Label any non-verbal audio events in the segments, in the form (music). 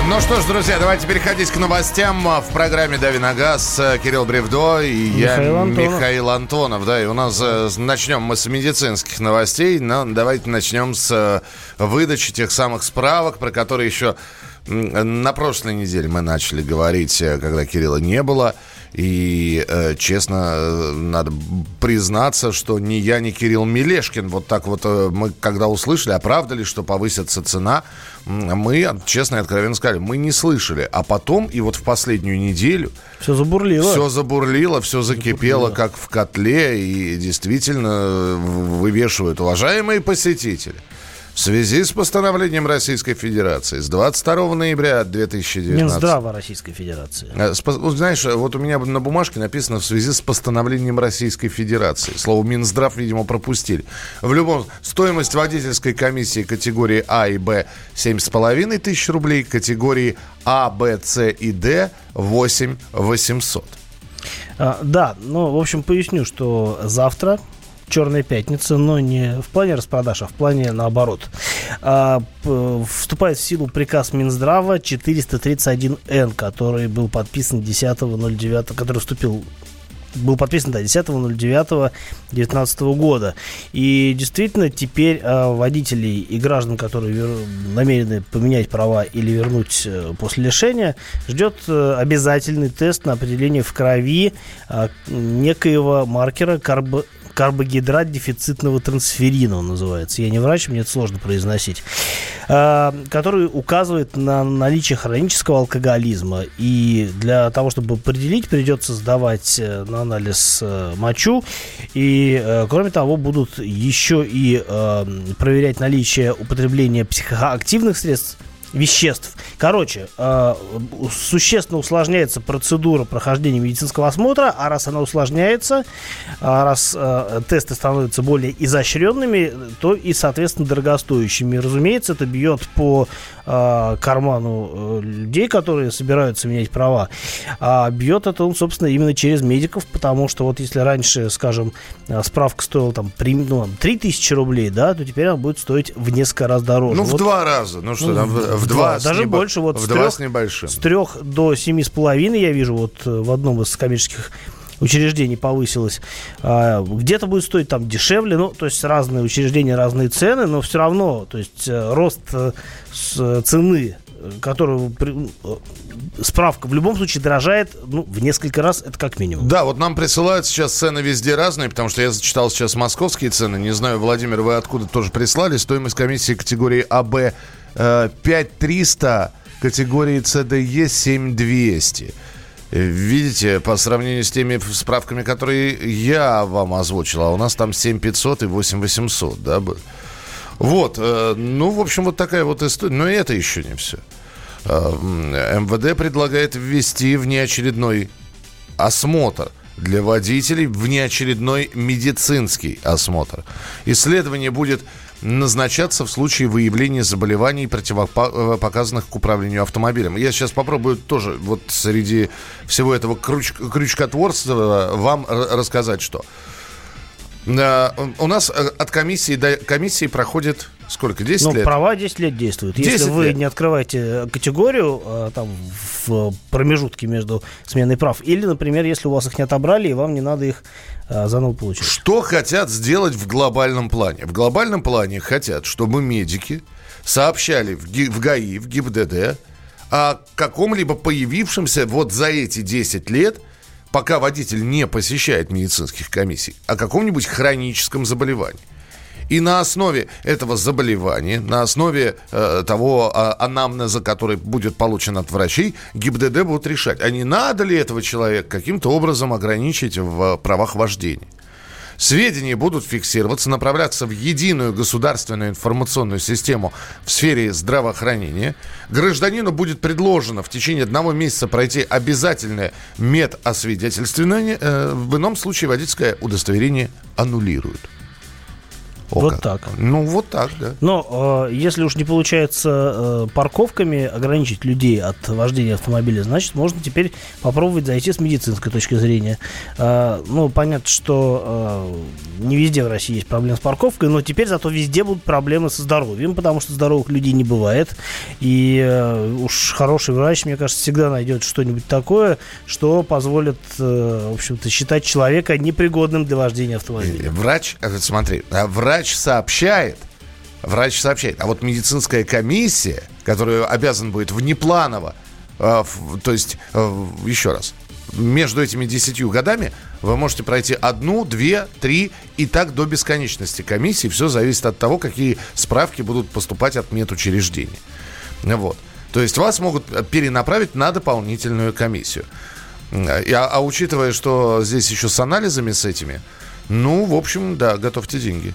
Ну что ж, друзья, давайте переходить к новостям в программе «Дави на газ». Кирилл Бревдо и Михаил я, Антонов. Михаил Антонов. Да, и у нас э, начнем мы с медицинских новостей, но давайте начнем с э, выдачи тех самых справок, про которые еще на прошлой неделе мы начали говорить, э, когда Кирилла не было. И, э, честно, э, надо признаться, что ни я, ни Кирилл Мелешкин, вот так вот э, мы, когда услышали, оправдали, что повысится цена, мы, честно и откровенно сказали, мы не слышали. А потом, и вот в последнюю неделю, Все забурлило. все забурлило, все закипело, как в котле, и действительно вывешивают уважаемые посетители. В связи с постановлением Российской Федерации с 22 ноября 2019 Минздрава Российской Федерации. Э, знаешь, вот у меня на бумажке написано в связи с постановлением Российской Федерации. Слово Минздрав, видимо, пропустили. В любом стоимость водительской комиссии категории А и Б 7,5 тысяч рублей, категории А, Б, С и Д 8 800. А, да, ну, в общем, поясню, что завтра Черная пятница, но не в плане распродаж, а в плане наоборот. А, вступает в силу приказ Минздрава 431Н, который был подписан 10.09, который вступил был подписан, да, 10.09.19 года. И действительно, теперь э, водителей и граждан, которые вер- намерены поменять права или вернуть э, после лишения, ждет э, обязательный тест на определение в крови э, некоего маркера карбо карбогидрат дефицитного трансферина он называется. Я не врач, мне это сложно произносить. Э, который указывает на наличие хронического алкоголизма. И для того, чтобы определить, придется сдавать э, на анализ э, мочу. И, э, кроме того, будут еще и проверять наличие употребления психоактивных средств веществ. Короче, э, существенно усложняется процедура прохождения медицинского осмотра, а раз она усложняется, а раз э, тесты становятся более изощренными, то и, соответственно, дорогостоящими. Разумеется, это бьет по э, карману людей, которые собираются менять права. А бьет это, ну, собственно, именно через медиков, потому что вот если раньше, скажем, справка стоила там, при, ну, там 3000 рублей, да, то теперь она будет стоить в несколько раз дороже. Ну, в Вот два раза. Ну, что Ну, там, в, в два, даже небо- больше, вот в с два трех- с небольшим. с трех до семи с половиной я вижу вот э, в одном из коммерческих учреждений повысилось. А, Где-то будет стоить там дешевле, ну, то есть разные учреждения, разные цены, но все равно, то есть э, рост э, цены которую справка в любом случае дорожает ну, в несколько раз, это как минимум. Да, вот нам присылают сейчас цены везде разные, потому что я зачитал сейчас московские цены. Не знаю, Владимир, вы откуда тоже прислали. Стоимость комиссии категории АБ 5300, категории ЦДЕ 7200. Э, Видите, по сравнению с теми справками, которые я вам озвучил, а у нас там 7500 и 8800, да, Вот, э, ну, в общем, вот такая вот история. Но это еще не все. Э, МВД предлагает ввести внеочередной осмотр для водителей, внеочередной медицинский осмотр. Исследование будет назначаться в случае выявления заболеваний, противопоказанных к управлению автомобилем. Я сейчас попробую тоже вот среди всего этого круч- крючкотворства вам рассказать, что. У нас э, от комиссии до комиссии проходит сколько? 10 Ну, лет? права 10 лет действуют. Если 10 вы лет. не открываете категорию э, там в промежутке между сменой прав, или, например, если у вас их не отобрали, и вам не надо их э, заново получить. Что хотят сделать в глобальном плане? В глобальном плане хотят, чтобы медики сообщали в, Ги- в ГАИ, в ГИБДД о каком-либо появившемся вот за эти 10 лет, пока водитель не посещает медицинских комиссий, о каком-нибудь хроническом заболевании. И на основе этого заболевания, на основе э, того а, анамнеза, который будет получен от врачей, ГИБДД будут решать, а не надо ли этого человека каким-то образом ограничить в э, правах вождения. Сведения будут фиксироваться, направляться в единую государственную информационную систему в сфере здравоохранения. Гражданину будет предложено в течение одного месяца пройти обязательное медосвидетельствование. Э, в ином случае водительское удостоверение аннулируют. О, вот как. так. Ну, вот так, да. Но э, если уж не получается э, парковками ограничить людей от вождения автомобиля, значит, можно теперь попробовать зайти с медицинской точки зрения. Э, ну, понятно, что э, не везде в России есть проблемы с парковкой, но теперь зато везде будут проблемы со здоровьем, потому что здоровых людей не бывает. И э, уж хороший врач, мне кажется, всегда найдет что-нибудь такое, что позволит, э, в общем-то, считать человека непригодным для вождения автомобиля. Врач, э, смотри, врач врач сообщает, врач сообщает, а вот медицинская комиссия, которую обязан будет внепланово, э, то есть, э, еще раз, между этими десятью годами вы можете пройти одну, две, три и так до бесконечности комиссии. Все зависит от того, какие справки будут поступать от медучреждений. Вот. То есть вас могут перенаправить на дополнительную комиссию. А, а учитывая, что здесь еще с анализами с этими, ну, в общем, да, готовьте деньги.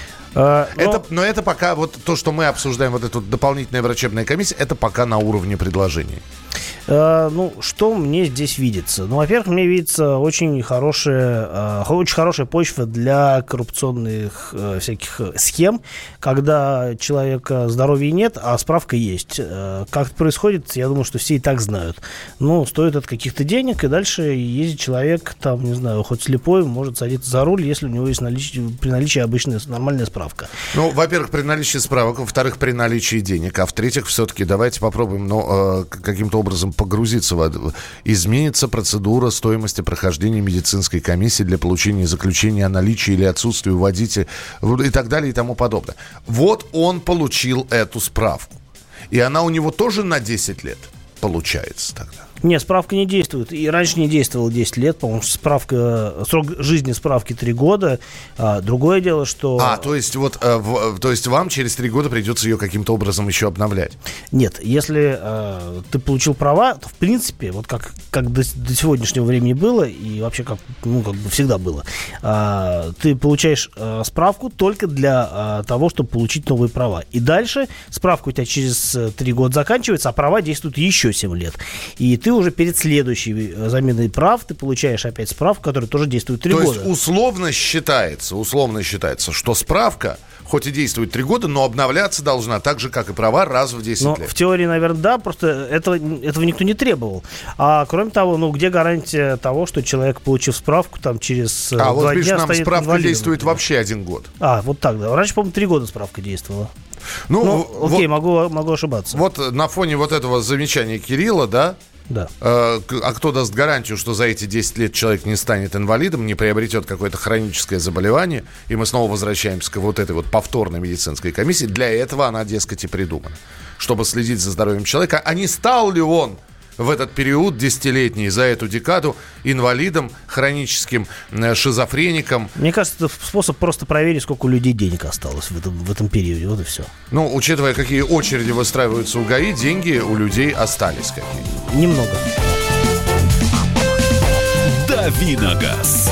А, но... Это, но это пока вот то, что мы обсуждаем, вот эта дополнительная врачебная комиссия, это пока на уровне предложений. Э, ну, что мне здесь видится? Ну, во-первых, мне видится очень хорошая, э, очень хорошая почва для коррупционных всяких схем, когда человека здоровья нет, а справка есть. Как это происходит, я думаю, что все и так знают. Ну, стоит от каких-то денег, и дальше ездит человек, там, не знаю, хоть слепой, может садиться за руль, если у него есть наличие, при наличии обычная нормальная справка. Ну, во-первых, при наличии справок, во-вторых, при наличии денег, а в-третьих, все-таки давайте попробуем, ну, каким-то образом погрузиться в... Изменится процедура стоимости прохождения медицинской комиссии для получения заключения о наличии или отсутствии водителя и так далее и тому подобное. Вот он получил эту справку. И она у него тоже на 10 лет получается тогда. Нет, справка не действует. И раньше не действовала 10 лет, по-моему, справка, срок жизни справки 3 года. А, другое дело, что... А, то есть вот, э, в, то есть вам через 3 года придется ее каким-то образом еще обновлять? Нет, если э, ты получил права, то в принципе, вот как, как до, до сегодняшнего времени было, и вообще как, ну, как бы всегда было, э, ты получаешь э, справку только для э, того, чтобы получить новые права. И дальше справка у тебя через 3 года заканчивается, а права действуют еще 7 лет. И ты уже перед следующей э, заменой прав ты получаешь опять справку, которая тоже действует три года. То есть условно считается, условно считается, что справка хоть и действует три года, но обновляться должна так же, как и права, раз в 10 но лет. В теории, наверное, да, просто этого, этого никто не требовал. А кроме того, ну где гарантия того, что человек, получив справку, там через э, А вот видишь, нам справка инвалидом, действует например. вообще один год. А, вот так, да. Раньше, по-моему, три года справка действовала. Ну, ну окей, вот, могу, могу ошибаться. Вот на фоне вот этого замечания Кирилла, да, да. Э, а кто даст гарантию, что за эти 10 лет человек не станет инвалидом, не приобретет какое-то хроническое заболевание, и мы снова возвращаемся к вот этой вот повторной медицинской комиссии. Для этого она, дескать, и придумана. Чтобы следить за здоровьем человека, а не стал ли он в этот период десятилетний, за эту декаду, инвалидом, хроническим э, шизофреником. Мне кажется, это способ просто проверить, сколько у людей денег осталось в этом, в этом периоде. Вот и все. Ну, учитывая, какие очереди выстраиваются у ГАИ, деньги у людей остались какие Немного. Давиногаз.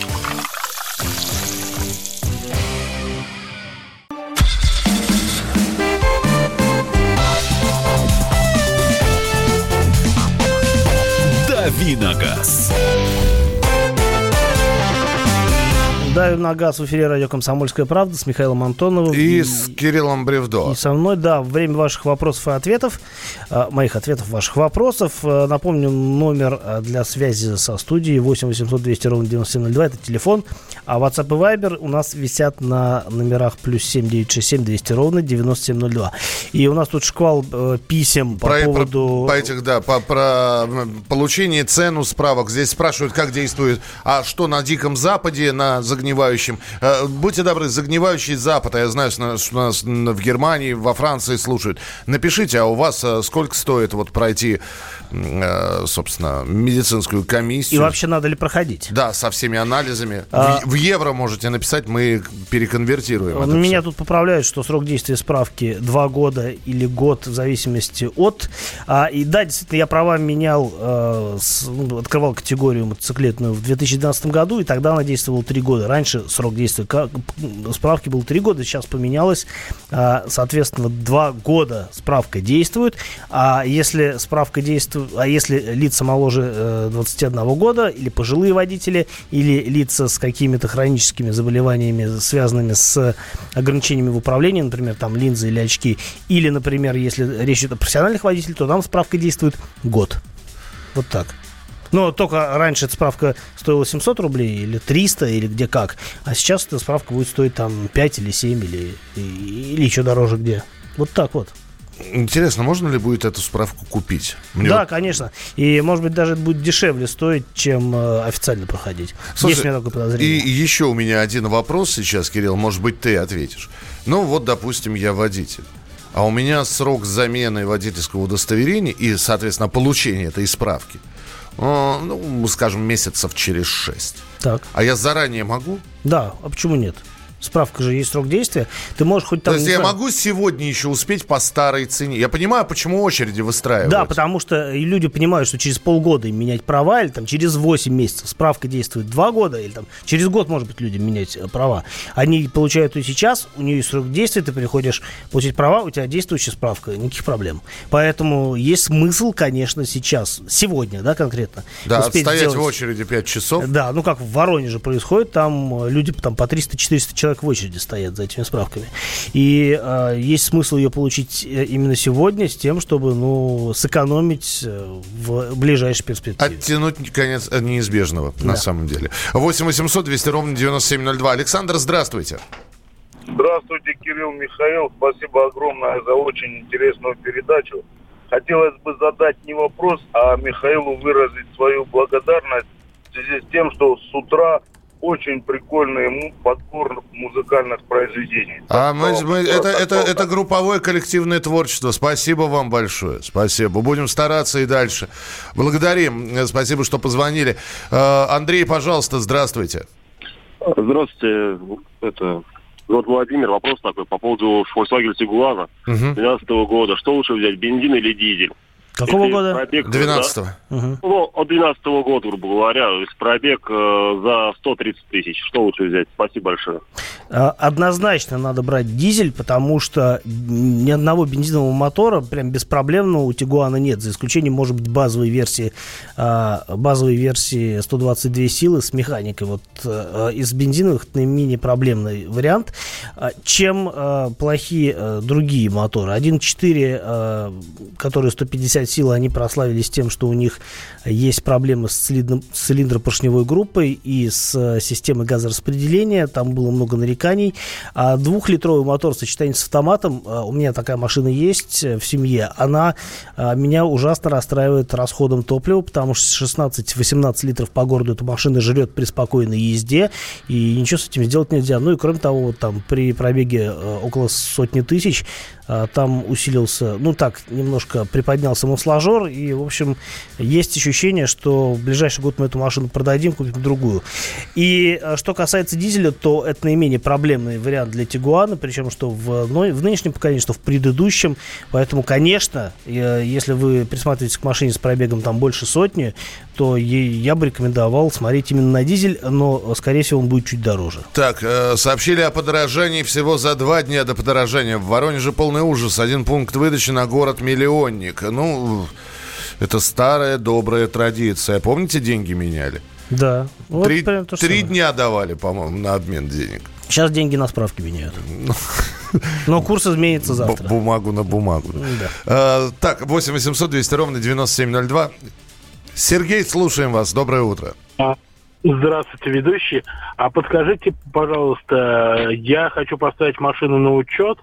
«Давиногаз». Даю на газ в эфире радио «Комсомольская правда» с Михаилом Антоновым. И, и с Кириллом Бревдо. И со мной, да, время ваших вопросов и ответов, э, моих ответов, ваших вопросов. Э, напомню, номер э, для связи со студией 8 800 200 ровно 9702, это телефон. А WhatsApp и Viber у нас висят на номерах плюс 7967 200 ровно 9702. И у нас тут шквал э, писем по про, поводу... Про, по этих, да, по, про получение цену справок. Здесь спрашивают, как действует, а что на Диком Западе, на. Э, будьте добры, загнивающий Запад, а я знаю, что нас в Германии, во Франции слушают. Напишите, а у вас э, сколько стоит вот пройти, э, собственно, медицинскую комиссию? И вообще надо ли проходить? Да, со всеми анализами. А... В, в евро можете написать, мы переконвертируем. Меня тут поправляют, что срок действия справки 2 года или год в зависимости от. А, и да, действительно, я права менял, э, с, ну, открывал категорию мотоциклетную в 2012 году, и тогда она действовала 3 года. Раньше срок действия справки был 3 года, сейчас поменялось. А, соответственно, 2 года справка действует. А если справка действует, а если лица моложе э, 21 года, или пожилые водители, или лица с какими-то хроническими заболеваниями, связанными с ограничениями в управлении, например, там линзы или очки, или, например, если речь идет о профессиональных водителях, то там справка действует год. Вот так. Но только раньше эта справка стоила 700 рублей или 300, или где как. А сейчас эта справка будет стоить там 5 или 7, или, или еще дороже где. Вот так вот. Интересно, можно ли будет эту справку купить? Мне да, вот... конечно. И, может быть, даже это будет дешевле стоить, чем э, официально проходить. Слушай, Есть у меня такое подозрение. И еще у меня один вопрос сейчас, Кирилл, может быть, ты ответишь. Ну, вот, допустим, я водитель. А у меня срок замены водительского удостоверения и, соответственно, получения этой справки, ну, скажем, месяцев через шесть. Так. А я заранее могу? Да, а почему нет? Справка же есть срок действия. Ты можешь хоть там... То есть я знаю... могу сегодня еще успеть по старой цене? Я понимаю, почему очереди выстраивают. Да, потому что и люди понимают, что через полгода им менять права, или там через 8 месяцев справка действует 2 года, или там через год, может быть, людям менять э, права. Они получают ее сейчас, у нее есть срок действия, ты приходишь получить права, у тебя действующая справка, никаких проблем. Поэтому есть смысл, конечно, сейчас, сегодня, да, конкретно. Да, стоять сделать... в очереди 5 часов. Да, ну как в Воронеже происходит, там э, люди там по 300-400 человек человек в очереди стоят за этими справками. И э, есть смысл ее получить э, именно сегодня с тем, чтобы ну, сэкономить э, в ближайшей перспективе. Оттянуть конец неизбежного, да. на самом деле. 8 800 200 ровно 9702. Александр, здравствуйте. Здравствуйте, Кирилл Михаил. Спасибо огромное за очень интересную передачу. Хотелось бы задать не вопрос, а Михаилу выразить свою благодарность в связи с тем, что с утра очень прикольный подбор музыкальных произведений. А мы, мы, это, это, это групповое коллективное творчество. Спасибо вам большое. Спасибо. Будем стараться и дальше. Благодарим. Спасибо, что позвонили. Э, Андрей, пожалуйста, здравствуйте. Здравствуйте. Это вот Владимир, вопрос такой по поводу Volkswagen Tiguan угу. 2012 года. Что лучше взять, бензин или дизель? Какого если года? Пробег, 12-го. Да, угу. Ну, от 12 -го года, грубо говоря, то есть пробег э, за 130 тысяч. Что лучше взять? Спасибо большое. А, однозначно надо брать дизель, потому что ни одного бензинового мотора прям беспроблемного у Тигуана нет, за исключением, может быть, базовой версии, а, базовой версии 122 силы с механикой. Вот э, из бензиновых это наименее проблемный вариант, а, чем э, плохие другие моторы. 1.4, который 150 сил, они прославились тем, что у них есть проблемы с, цилиндр, с цилиндропоршневой группой и с э, системой газораспределения. Там было много нареканий. А двухлитровый мотор в сочетании с автоматом, э, у меня такая машина есть э, в семье, она меня ужасно расстраивает расходом топлива, потому что 16-18 литров по городу эта машина жрет при спокойной езде, и ничего с этим сделать нельзя. Ну и кроме того, вот там при пробеге около сотни тысяч там усилился, ну так, немножко приподнялся мосложор, и, в общем, есть ощущение, что в ближайший год мы эту машину продадим, купим другую. И э, что касается дизеля, то это наименее проблемный вариант для Тигуана, причем что в, в нынешнем поколении, что в предыдущем. Поэтому, конечно, если вы присматриваетесь к машине с пробегом там больше сотни, то я бы рекомендовал смотреть именно на дизель, но, скорее всего, он будет чуть дороже. Так, э, сообщили о подорожании всего за два дня до подорожания. В Воронеже полный ужас. Один пункт выдачи на город-миллионник. Ну, это старая добрая традиция. Помните, деньги меняли? Да. Вот три три дня давали, по-моему, на обмен денег. Сейчас деньги на справки меняют. (laughs) Но курс изменится завтра. Бумагу на бумагу. Да. А, так, 8 800 200 ровно 9702. Сергей, слушаем вас. Доброе утро. А, здравствуйте, ведущий. А подскажите, пожалуйста, я хочу поставить машину на учет.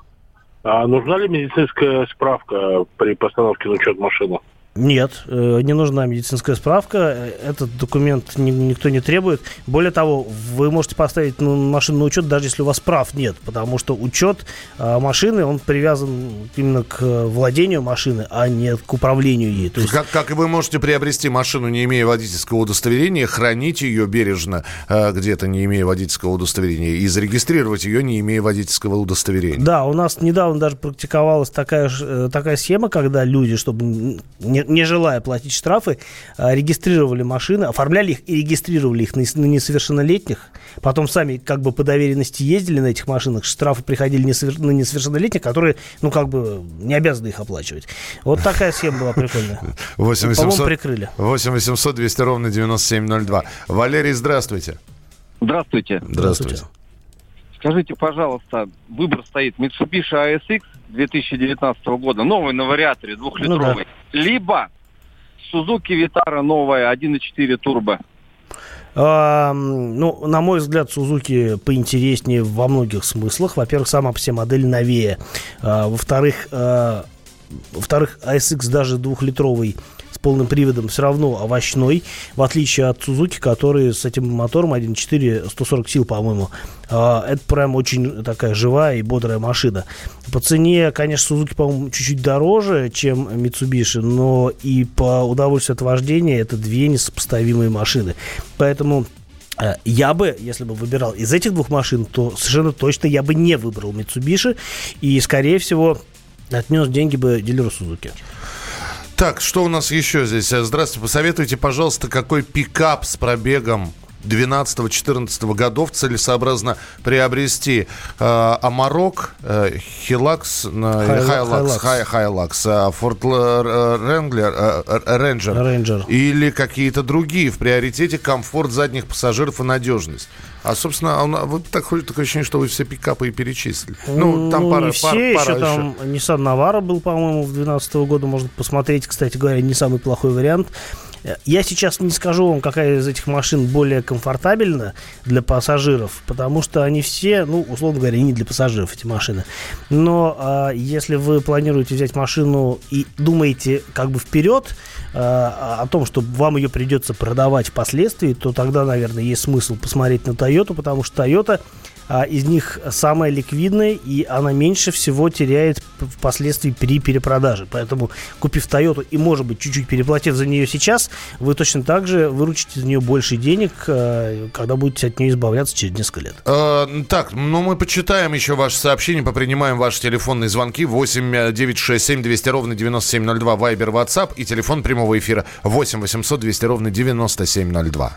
А нужна ли медицинская справка при постановке на учет машины? Нет, э, не нужна медицинская справка. Этот документ никто не требует. Более того, вы можете поставить машину на учет, даже если у вас прав нет, потому что учет а, машины, он привязан именно к владению машины, а не к управлению ей. То есть... как, как вы можете приобрести машину, не имея водительского удостоверения, хранить ее бережно где-то, не имея водительского удостоверения, и зарегистрировать ее, не имея водительского удостоверения. Да, у нас недавно даже практиковалась такая, э, такая схема, когда люди, чтобы не, не желая платить штрафы, а, регистрировали машины, оформляли их и регистрировали их на несовершеннолетних. Потом сами как бы по доверенности ездили на этих машинах, штрафы приходили на несовершеннолетних, которые, ну, как бы не обязаны их оплачивать. Вот такая схема была прикольная. (laughs) 8 800, прикрыли. 8 800 200 ровно 9702. Валерий, здравствуйте. Здравствуйте. Здравствуйте. Скажите, пожалуйста, выбор стоит Mitsubishi ASX 2019 года, новый на вариаторе, двухлитровый, ну, да. либо Suzuki Vitara новая 1.4 турбо. А, ну, на мой взгляд, Сузуки поинтереснее во многих смыслах. Во-первых, сама по себе модель новее. А, во-вторых, а, во-вторых, ASX даже двухлитровый с полным приводом все равно овощной, в отличие от Сузуки, который с этим мотором 1.4, 140 сил, по-моему. А, это прям очень такая живая и бодрая машина. По цене, конечно, Сузуки, по-моему, чуть-чуть дороже, чем Mitsubishi, но и по удовольствию от вождения это две несопоставимые машины. Поэтому э, я бы, если бы выбирал из этих двух машин, то совершенно точно я бы не выбрал Mitsubishi и, скорее всего, отнес деньги бы дилеру Suzuki. Так, что у нас еще здесь? Э, здравствуйте, посоветуйте, пожалуйста, какой пикап с пробегом 12-14 годов целесообразно приобрести э, Amarok, э, Hilux, э, Hilux, Hilux, э, Ford Wrangler, Ranger, Ranger или какие-то другие в приоритете комфорт задних пассажиров и надежность. А, собственно, он, вот так такое ощущение, что вы все пикапы и перечислили. Ну, там ну, пара, не все, пара, еще пара там еще. Nissan Navara был, по-моему, в 2012 году. Можно посмотреть, кстати говоря, не самый плохой вариант. Я сейчас не скажу вам, какая из этих машин более комфортабельна для пассажиров, потому что они все, ну, условно говоря, не для пассажиров эти машины. Но а, если вы планируете взять машину и думаете как бы вперед а, о том, что вам ее придется продавать впоследствии, то тогда, наверное, есть смысл посмотреть на Toyota, потому что Toyota из них самая ликвидная, и она меньше всего теряет впоследствии при перепродаже. Поэтому, купив Toyota и, может быть, чуть-чуть переплатив за нее сейчас, вы точно так же выручите за нее больше денег, а, когда будете от нее избавляться через несколько лет. А, так, ну мы почитаем еще ваши сообщения, попринимаем ваши телефонные звонки 8 967 200 ровно 9702, Вайбер, WhatsApp и телефон прямого эфира 8 800 200 ровно 9702.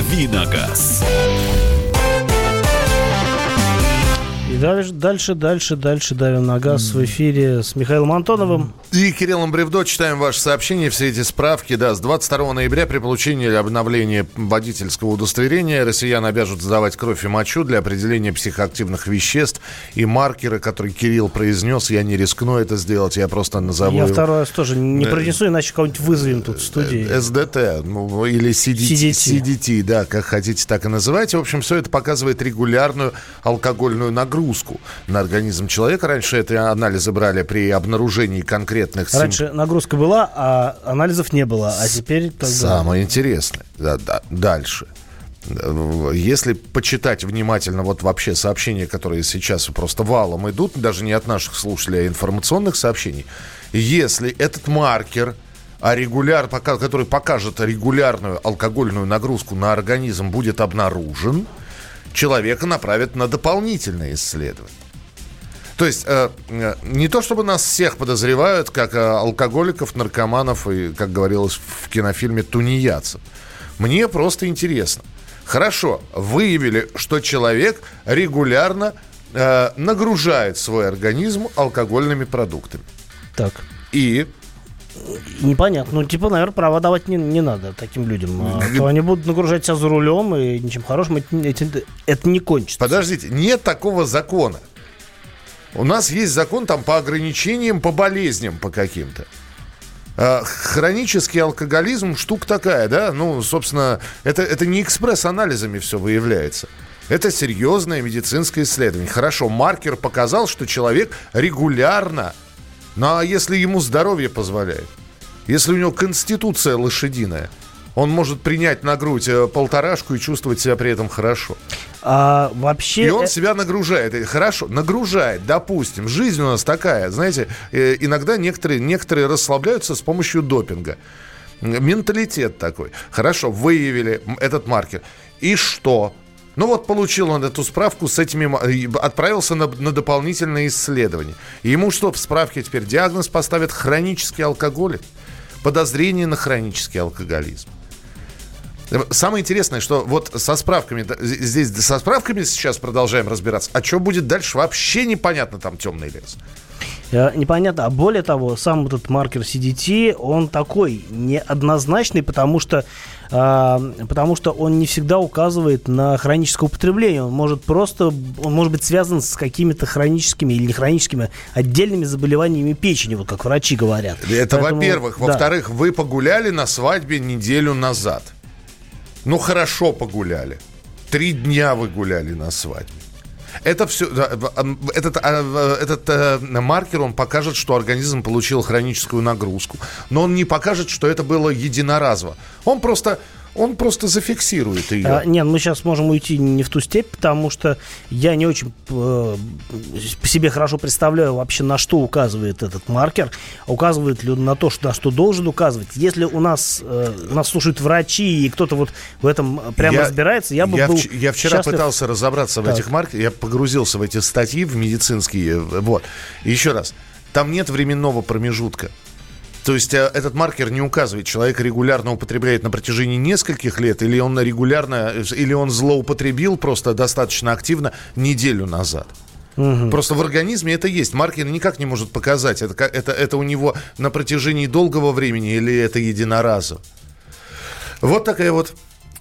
Давиногаз. Дальше, дальше, дальше, дальше давим на газ в эфире с Михаилом Антоновым. И Кириллом Бревдо читаем ваши сообщения, все эти справки. Да, с 22 ноября при получении или обновлении водительского удостоверения россиян обяжут сдавать кровь и мочу для определения психоактивных веществ и маркеры, которые Кирилл произнес. Я не рискну это сделать, я просто назову... Я второй раз тоже не э, произнесу, иначе кого-нибудь вызовем тут в студии. Э, СДТ, ну, или CDT, CDT. CDT, да, как хотите, так и называйте. В общем, все это показывает регулярную алкогольную нагрузку нагрузку на организм человека. Раньше эти анализы брали при обнаружении конкретных... Раньше нагрузка была, а анализов не было, а теперь... Как Самое интересное. Да, да, дальше. если почитать внимательно вот вообще сообщения, которые сейчас просто валом идут, даже не от наших слушателей, а информационных сообщений, если этот маркер, а регуляр, который покажет регулярную алкогольную нагрузку на организм, будет обнаружен, человека направят на дополнительное исследование. То есть э, э, не то чтобы нас всех подозревают, как э, алкоголиков, наркоманов и, как говорилось в кинофильме, тунеядцев. Мне просто интересно – Хорошо, выявили, что человек регулярно э, нагружает свой организм алкогольными продуктами. Так. И Непонятно. Ну, типа, наверное, права давать не, не надо таким людям. А то они будут нагружать себя за рулем, и ничем хорошим это, это, это не кончится. Подождите, нет такого закона. У нас есть закон там по ограничениям, по болезням, по каким-то. А, хронический алкоголизм штука такая, да? Ну, собственно, это, это не экспресс-анализами все выявляется. Это серьезное медицинское исследование. Хорошо, маркер показал, что человек регулярно, ну а если ему здоровье позволяет, если у него конституция лошадиная – он может принять на грудь э, полторашку и чувствовать себя при этом хорошо. А, вообще... И он э, себя нагружает. Хорошо, нагружает, допустим. Жизнь у нас такая, знаете, э, иногда некоторые, некоторые расслабляются с помощью допинга. Менталитет такой. Хорошо, выявили этот маркер. И что? Ну вот получил он эту справку с этими... Отправился на, на дополнительное исследование. Ему что в справке теперь? Диагноз поставят хронический алкоголик. Подозрение на хронический алкоголизм. Самое интересное, что вот со справками, здесь со справками сейчас продолжаем разбираться, а что будет дальше, вообще непонятно, там темный лес. Э, непонятно. А более того, сам этот маркер CDT, он такой неоднозначный, потому что, потому что он не всегда указывает на хроническое употребление. Он может просто, он может быть связан с какими-то хроническими или хроническими отдельными заболеваниями печени, вот как врачи говорят. Это Поэтому, во-первых. Да. Во-вторых, вы погуляли на свадьбе неделю назад. Ну, хорошо погуляли. Три дня вы гуляли на свадьбе. Это все, этот, а, этот э, маркер, он покажет, что организм получил хроническую нагрузку. Но он не покажет, что это было единоразово. Он просто он просто зафиксирует ее. А, нет, мы сейчас можем уйти не в ту степь, потому что я не очень э, по себе хорошо представляю вообще, на что указывает этот маркер. Указывает ли он на то, что, на что должен указывать. Если у нас, э, нас слушают врачи, и кто-то вот в этом прямо я, разбирается, я бы я был в, Я вчера счастлив. пытался разобраться в так. этих маркерах, я погрузился в эти статьи, в медицинские, вот. еще раз, там нет временного промежутка. То есть э, этот маркер не указывает, человек регулярно употребляет на протяжении нескольких лет, или он регулярно, или он злоупотребил просто достаточно активно неделю назад. Угу. Просто в организме это есть. Маркер никак не может показать, это, это, это у него на протяжении долгого времени или это единоразово. Вот такая вот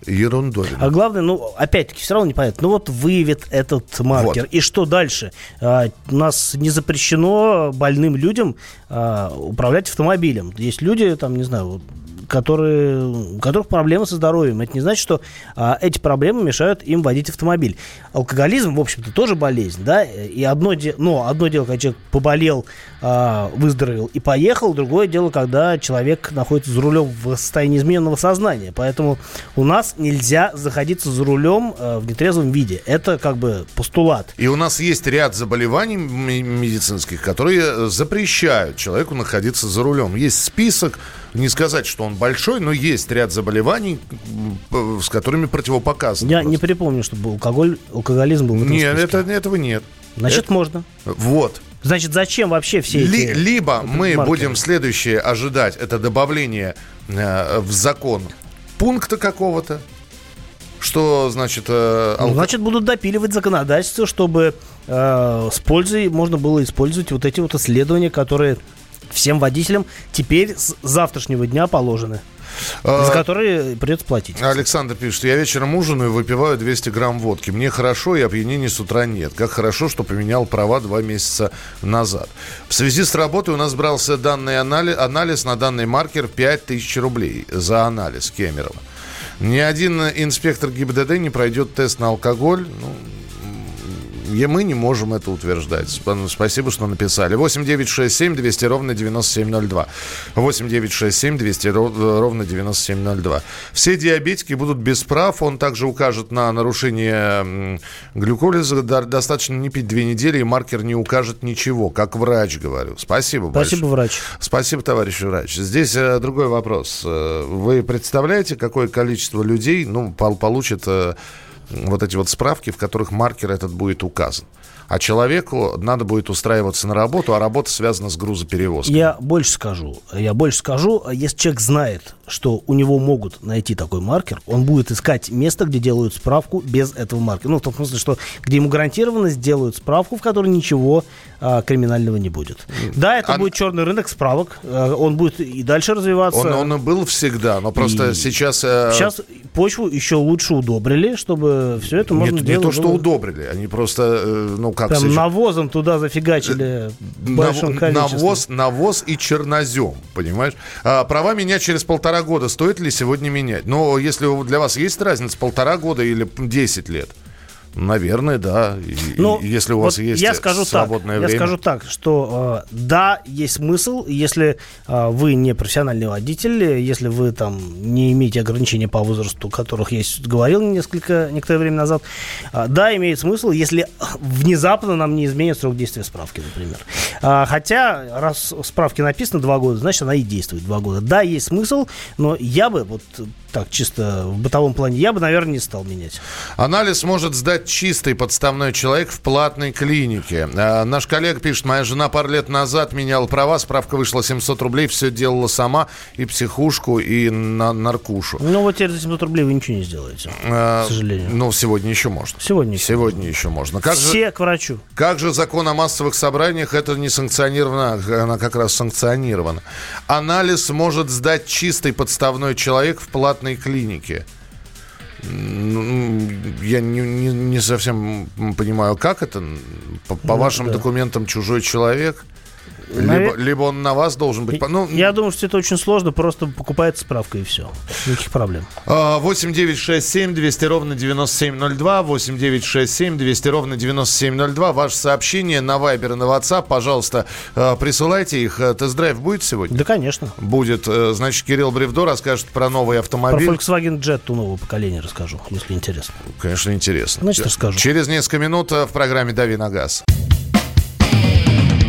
Ерундовина. А главное, ну, опять-таки, все равно непонятно. Ну, вот выявит этот маркер. Вот. И что дальше? А, у нас не запрещено больным людям а, управлять автомобилем. Есть люди, там, не знаю, которые, у которых проблемы со здоровьем. Это не значит, что а, эти проблемы мешают им водить автомобиль. Алкоголизм, в общем-то, тоже болезнь, да, и одно, де... но одно дело, когда человек поболел, а, выздоровел и поехал, другое дело, когда человек находится за рулем в состоянии измененного сознания. Поэтому у нас нельзя заходиться за рулем а, в нетрезвом виде. Это как бы постулат. И у нас есть ряд заболеваний медицинских, которые запрещают человеку находиться за рулем. Есть список, не сказать, что он большой, но есть ряд заболеваний, с которыми противопоказано. Я просто. не припомню, чтобы алкоголь, алкоголизм был в этом Нет, это, этого нет. Значит, это... можно. Вот. Значит, зачем вообще все эти... Ли, либо мы маркеры? будем следующее ожидать, это добавление э, в закон пункта какого-то, что значит... Э, алко... ну, значит, будут допиливать законодательство, чтобы э, с пользой можно было использовать вот эти вот исследования, которые всем водителям теперь с завтрашнего дня положены. А, за которые придется платить. Александр пишет, я вечером ужинаю и выпиваю 200 грамм водки. Мне хорошо, и опьянения с утра нет. Как хорошо, что поменял права два месяца назад. В связи с работой у нас брался данный анализ, анализ на данный маркер 5000 рублей за анализ Кемерова. Ни один инспектор ГИБДД не пройдет тест на алкоголь. Ну, И мы не можем это утверждать. Спасибо, что написали. 8 9 6 7 200 ровно 9702. 8 9 6 7 200 ровно 9702. Все диабетики будут без прав. Он также укажет на нарушение глюколиза. Достаточно не пить две недели, и маркер не укажет ничего. Как врач говорю. Спасибо, Спасибо большое. врач. Спасибо, товарищ врач. Здесь э, другой вопрос. Э, вы представляете, какое количество людей ну, получит э, вот эти вот справки, в которых маркер этот будет указан. А человеку надо будет устраиваться на работу, а работа связана с грузоперевозкой. Я больше скажу. Я больше скажу, если человек знает, что у него могут найти такой маркер, он будет искать место, где делают справку без этого маркера. Ну, в том смысле, что где ему гарантированно сделают справку, в которой ничего а, криминального не будет. Да, это а... будет черный рынок справок. А, он будет и дальше развиваться. Он, он был всегда, но просто и... сейчас... Э... Сейчас почву еще лучше удобрили, чтобы все это можно Нет, делать. Не то, что удобрили, они просто, э, ну как... Прям сейчас... навозом туда зафигачили в большом количестве. Навоз, навоз и чернозем, понимаешь? А, права менять через полтора года. Стоит ли сегодня менять? Но если для вас есть разница полтора года или 10 лет? Наверное, да. Ну, если у вас вот есть я скажу свободное так, время. Я скажу так, что э, да, есть смысл, если э, вы не профессиональный водитель, если вы там не имеете ограничения по возрасту, о которых я говорил несколько, некоторое время назад, э, да, имеет смысл, если внезапно нам не изменят срок действия справки, например. Э, хотя, раз в справке написано два года, значит, она и действует два года. Да, есть смысл, но я бы вот так чисто в бытовом плане, я бы, наверное, не стал менять. Анализ может сдать чистый подставной человек в платной клинике. А, наш коллега пишет, моя жена пару лет назад меняла права, справка вышла 700 рублей, все делала сама, и психушку, и на наркушу. Ну вот теперь за 700 рублей вы ничего не сделаете, а, к сожалению. Ну, сегодня еще можно. Сегодня еще Сегодня еще можно. Как все же, к врачу. Как же закон о массовых собраниях, это не санкционировано, она как раз санкционирована. Анализ может сдать чистый подставной человек в платной платной клинике. Ну, я не, не, не совсем понимаю, как это. По, по ну, вашим да. документам чужой человек – либо, либо он на вас должен быть... Ну, Я думаю, что это очень сложно, просто покупается справка и все. Никаких проблем. 8 9 6 7 200 ровно 9702, 8 9 6 7 200 ровно 9702. Ваше сообщение на Viber и на WhatsApp, пожалуйста, а, присылайте их. Э, тест-драйв будет сегодня? Да, конечно. Будет. Э, значит, Кирилл Бревдо расскажет про новый автомобиль. Про Volkswagen Jetta нового поколения расскажу, если интересно. Конечно, интересно. Значит, расскажу. Через несколько минут э, в программе «Дави на газ».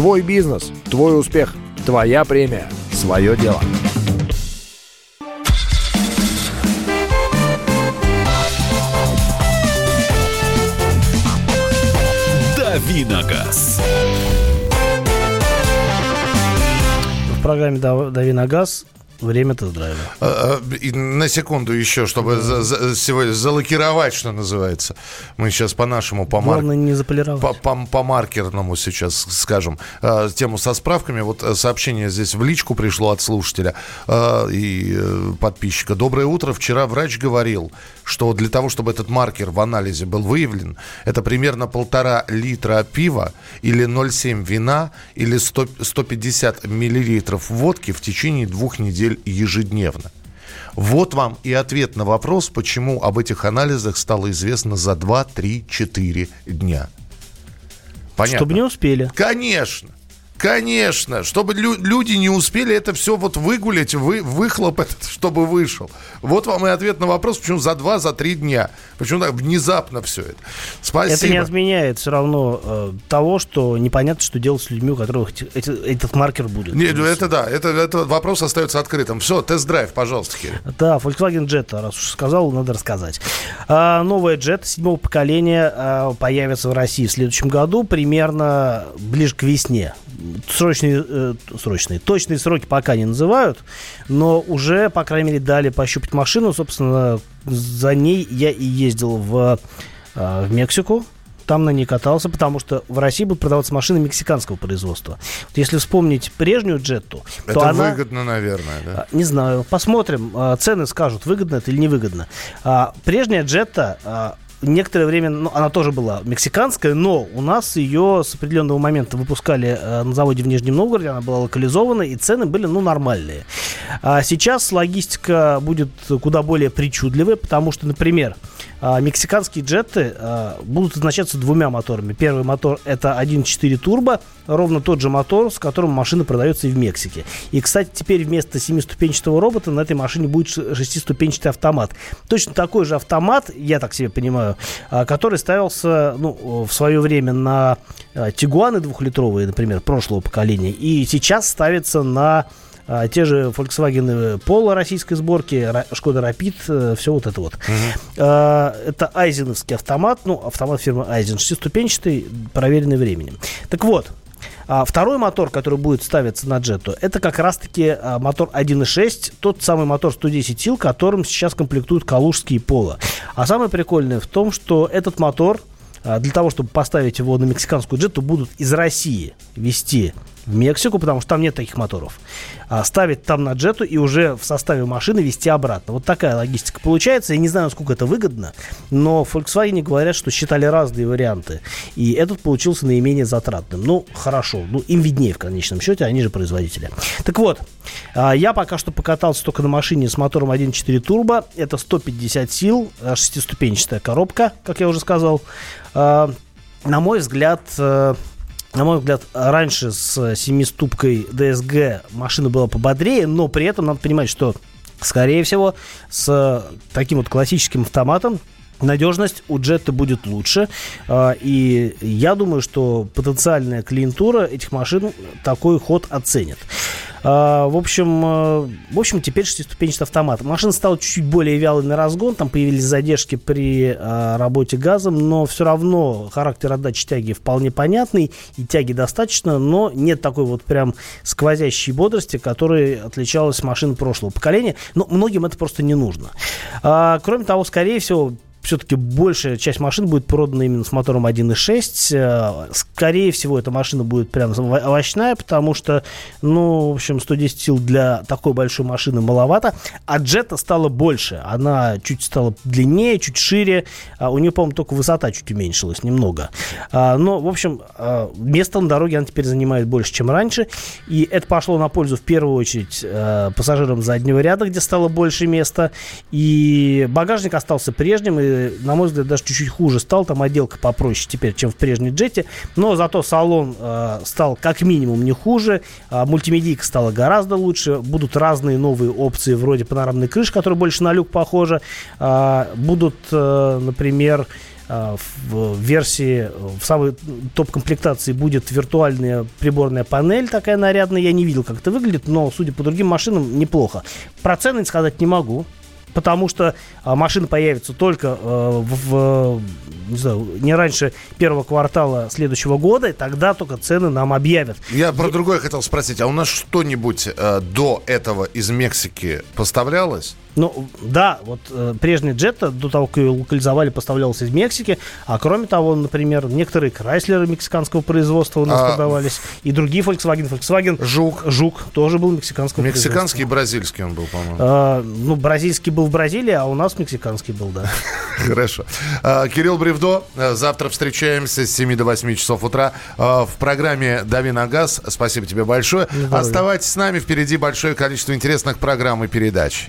Твой бизнес, твой успех, твоя премия, свое дело. Давиногаз. В программе «Дави на газ» Время тест-драйва. А, а, на секунду еще, чтобы да. за, сегодня залакировать, что называется. Мы сейчас по-нашему, по, мар... не. По, по, по маркерному сейчас скажем. А, тему со справками. Вот э, сообщение здесь в личку пришло от слушателя и э, подписчика. Доброе утро. Вчера врач говорил, что для того, чтобы этот маркер в анализе был выявлен, это примерно полтора литра пива или 0,7 вина или 100, 150 миллилитров водки в течение двух недель недель ежедневно. Вот вам и ответ на вопрос, почему об этих анализах стало известно за 2, 3, 4 дня. Понятно? Чтобы не успели. Конечно. Конечно, чтобы лю- люди не успели это все вот выгулять, вы, выхлоп этот, (laughs) чтобы вышел. Вот вам и ответ на вопрос, почему за два, за три дня. Почему так внезапно все это. Спасибо. Это не отменяет все равно э, того, что непонятно, что делать с людьми, у которых эти, этот маркер будет. Нет, ну это да, это, это вопрос остается открытым. Все, тест-драйв, пожалуйста, Кирилл. Да, Volkswagen Jetta, раз уж сказал, надо рассказать. А, новая Jetta седьмого поколения а, появится в России в следующем году, примерно ближе к весне срочные, э, срочные, точные сроки пока не называют, но уже, по крайней мере, дали пощупать машину. Собственно, за ней я и ездил в, э, в Мексику. там на ней катался, потому что в России будут продаваться машины мексиканского производства. Вот если вспомнить прежнюю джетту, Это то она... выгодно, наверное, да? А, Не знаю, посмотрим. А, Цены скажут, выгодно это или невыгодно. А, Прежняя джетта некоторое время, ну, она тоже была мексиканская, но у нас ее с определенного момента выпускали э, на заводе в Нижнем Новгороде, она была локализована, и цены были, ну, нормальные. А сейчас логистика будет куда более причудливая, потому что, например, а, мексиканские джеты а, будут оснащаться двумя моторами. Первый мотор это 1.4 турбо, ровно тот же мотор, с которым машина продается и в Мексике. И, кстати, теперь вместо семиступенчатого робота на этой машине будет шестиступенчатый автомат. Точно такой же автомат, я так себе понимаю, а, который ставился ну, в свое время на а, Тигуаны двухлитровые, например, прошлого поколения, и сейчас ставится на а, те же Volkswagen Polo российской сборки, Шкода Rapid, все вот это вот. А, Это айзеновский автомат, ну, автомат фирмы Айзен, шестиступенчатый, проверенный временем. Так вот, а второй мотор, который будет ставиться на джету, это как раз-таки мотор 1.6, тот самый мотор 110 сил, которым сейчас комплектуют калужские поло. А самое прикольное в том, что этот мотор для того, чтобы поставить его на мексиканскую джету, будут из России вести в Мексику, потому что там нет таких моторов. А, ставить там на джету и уже в составе машины вести обратно. Вот такая логистика получается. Я не знаю, насколько это выгодно, но Volkswagen говорят, что считали разные варианты. И этот получился наименее затратным. Ну, хорошо. Ну, им виднее в конечном счете, они же производители. Так вот, а, я пока что покатался только на машине с мотором 1.4 турбо. Это 150 сил, а, шестиступенчатая коробка, как я уже сказал. А, На мой взгляд, э, на мой взгляд, раньше с семиступкой DSG машина была пободрее, но при этом надо понимать, что, скорее всего, с таким вот классическим автоматом надежность у джетта будет лучше. А, И я думаю, что потенциальная клиентура этих машин такой ход оценит. А, В общем, э, в общем, теперь шестиступенчатый автомат. Машина стала чуть-чуть более вялой на разгон, там появились задержки при а, работе газом, но все равно характер отдачи тяги вполне понятный, и тяги достаточно, но нет такой вот прям сквозящей бодрости, которой отличалась машина прошлого поколения. Но многим это просто не нужно. А, Кроме того, скорее всего, все-таки большая часть машин будет продана именно с мотором 1.6. Э, Скорее всего, эта машина будет прям ово- овощная, потому что, ну, в общем, 110 сил для такой большой машины маловато. А джета стала больше. Она чуть стала длиннее, чуть шире. А У нее, по-моему, только высота чуть уменьшилась немного. А, Но, в общем, а, место на дороге она теперь занимает больше, чем раньше. И это пошло на пользу, в первую очередь, э, пассажирам заднего ряда, где стало больше места. И багажник остался прежним, и, на мой взгляд, даже чуть-чуть хуже стал. Там отделка попроще теперь, чем в прежней джете. Но зато салон э, стал как минимум не хуже. А мультимедийка стала гораздо лучше. Будут разные новые опции, вроде панорамной крыши, которая больше на люк похожа. А, будут, э, например, а, в версии, в самой топ-комплектации будет виртуальная приборная панель такая нарядная. Я не видел, как это выглядит, но, судя по другим машинам, неплохо. Про цены сказать не могу, потому что а, машина появится только э, в, в, не, знаю, не раньше первого квартала следующего года, и тогда только цены нам объявят. Я про другое хотел спросить. А у нас что-нибудь э, до этого из Мексики поставлялось? Ну, да, вот э, прежний джетта, до того, как ее локализовали, поставлялся из Мексики. А кроме того, например, некоторые Крайслеры мексиканского производства у нас А, продавались. И другие Volkswagen. Volkswagen Жук. Жук тоже был мексиканского Мексиканский и бразильский он был, по-моему. А, ну, бразильский был в Бразилии, а у нас мексиканский был, да. (laughs) Хорошо. А, Кирилл Бревдо. а, Завтра встречаемся с 7 до 8 часов утра а, в программе «Дави на газ». Спасибо тебе большое. Оставайтесь с нами. Впереди большое количество интересных программ и передач.